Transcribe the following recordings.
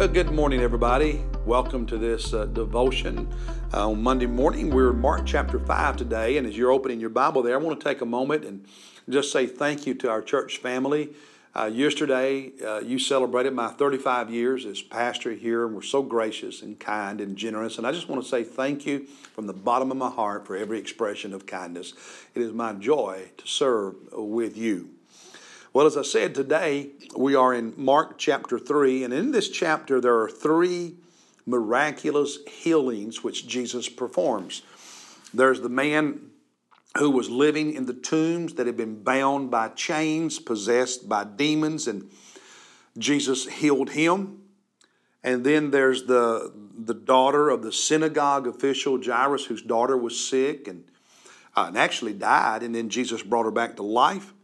Well, good morning, everybody. Welcome to this uh, devotion. Uh, on Monday morning, we're in Mark chapter 5 today, and as you're opening your Bible there, I want to take a moment and just say thank you to our church family. Uh, yesterday, uh, you celebrated my 35 years as pastor here, and we're so gracious and kind and generous. And I just want to say thank you from the bottom of my heart for every expression of kindness. It is my joy to serve with you. Well, as I said, today we are in Mark chapter 3, and in this chapter there are three miraculous healings which Jesus performs. There's the man who was living in the tombs that had been bound by chains, possessed by demons, and Jesus healed him. And then there's the, the daughter of the synagogue official, Jairus, whose daughter was sick and, uh, and actually died, and then Jesus brought her back to life.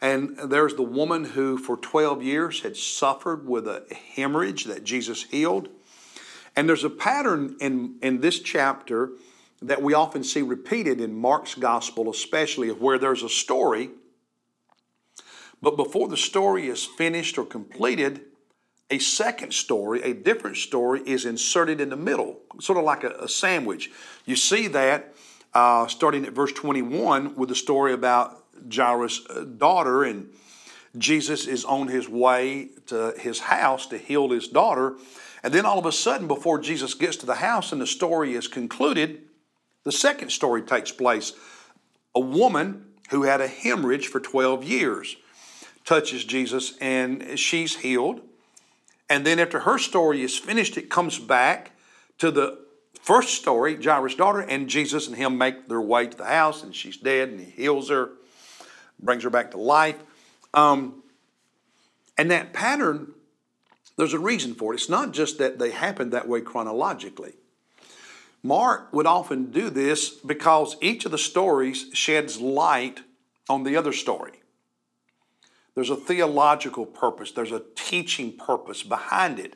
And there's the woman who, for 12 years, had suffered with a hemorrhage that Jesus healed. And there's a pattern in, in this chapter that we often see repeated in Mark's gospel, especially, of where there's a story, but before the story is finished or completed, a second story, a different story, is inserted in the middle, sort of like a, a sandwich. You see that uh, starting at verse 21 with the story about Jairus' uh, daughter, and Jesus is on his way to his house to heal his daughter. And then all of a sudden, before Jesus gets to the house and the story is concluded, the second story takes place. A woman who had a hemorrhage for 12 years touches Jesus and she's healed. And then after her story is finished, it comes back to the first story, Jairus' daughter, and Jesus and him make their way to the house, and she's dead, and he heals her brings her back to life. Um, and that pattern, there's a reason for it. It's not just that they happened that way chronologically. Mark would often do this because each of the stories sheds light on the other story. There's a theological purpose, there's a teaching purpose behind it.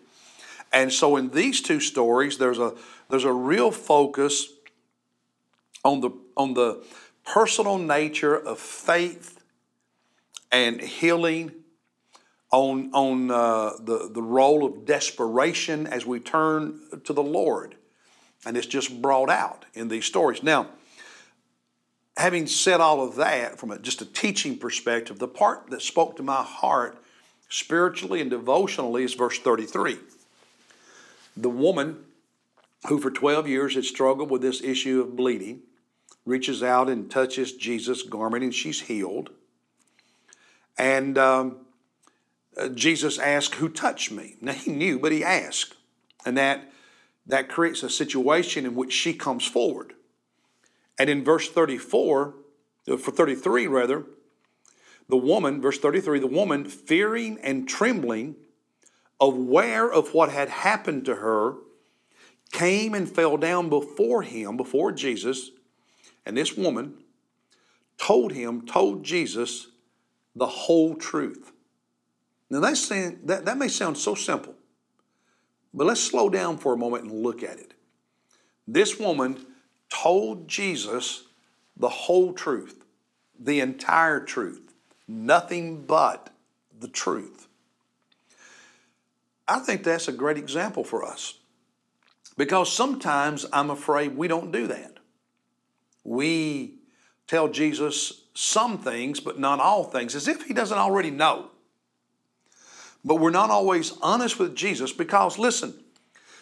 And so in these two stories, there's a, there's a real focus on the, on the personal nature of faith and healing, on, on uh, the, the role of desperation as we turn to the Lord. And it's just brought out in these stories. Now, having said all of that from a, just a teaching perspective, the part that spoke to my heart spiritually and devotionally is verse 33. The woman who for 12 years had struggled with this issue of bleeding reaches out and touches Jesus' garment, and she's healed. And um, uh, Jesus asked, Who touched me? Now he knew, but he asked. And that, that creates a situation in which she comes forward. And in verse 34, uh, for 33 rather, the woman, verse 33, the woman, fearing and trembling, aware of what had happened to her, came and fell down before him, before Jesus, and this woman told him, told Jesus the whole truth. Now saying, that, that may sound so simple, but let's slow down for a moment and look at it. This woman told Jesus the whole truth, the entire truth, nothing but the truth. I think that's a great example for us because sometimes I'm afraid we don't do that. We tell Jesus some things, but not all things, as if he doesn't already know. But we're not always honest with Jesus because, listen,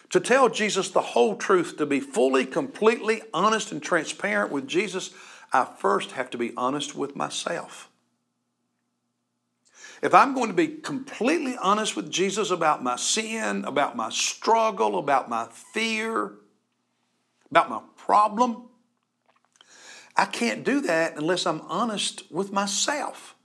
to tell Jesus the whole truth, to be fully, completely honest and transparent with Jesus, I first have to be honest with myself. If I'm going to be completely honest with Jesus about my sin, about my struggle, about my fear, about my problem, I can't do that unless I'm honest with myself.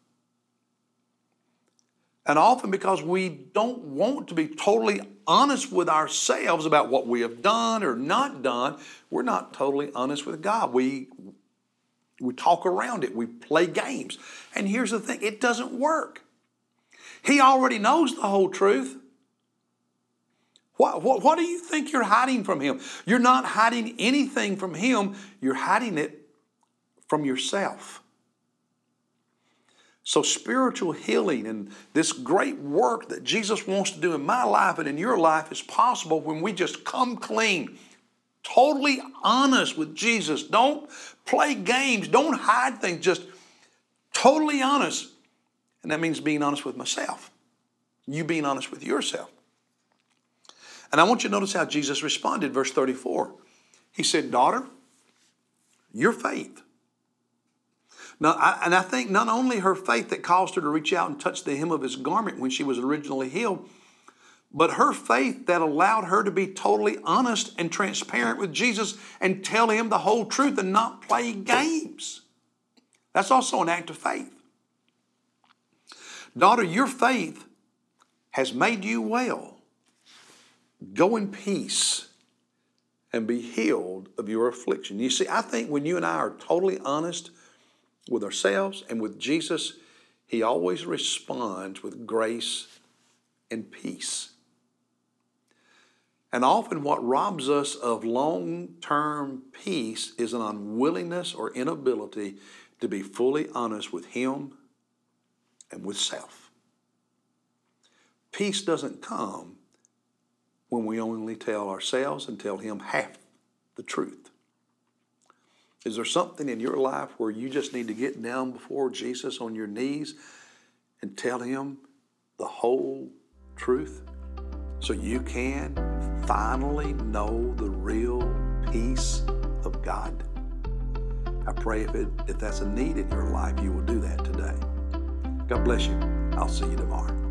And often because we don't want to be totally honest with ourselves about what we have done or not done, we're not totally honest with God. We, we talk around it, we play games. And here's the thing it doesn't work. He already knows the whole truth. What, what, what do you think you're hiding from Him? You're not hiding anything from Him, you're hiding it from yourself. So, spiritual healing and this great work that Jesus wants to do in my life and in your life is possible when we just come clean, totally honest with Jesus. Don't play games, don't hide things, just totally honest. And that means being honest with myself, you being honest with yourself. And I want you to notice how Jesus responded, verse 34. He said, Daughter, your faith now, I, and I think not only her faith that caused her to reach out and touch the hem of his garment when she was originally healed, but her faith that allowed her to be totally honest and transparent with Jesus and tell him the whole truth and not play games. That's also an act of faith. Daughter, your faith has made you well. Go in peace and be healed of your affliction. You see, I think when you and I are totally honest with ourselves and with Jesus, He always responds with grace and peace. And often, what robs us of long term peace is an unwillingness or inability to be fully honest with Him and with self. Peace doesn't come when we only tell ourselves and tell Him half the truth. Is there something in your life where you just need to get down before Jesus on your knees and tell Him the whole truth so you can finally know the real peace of God? I pray if, it, if that's a need in your life, you will do that today. God bless you. I'll see you tomorrow.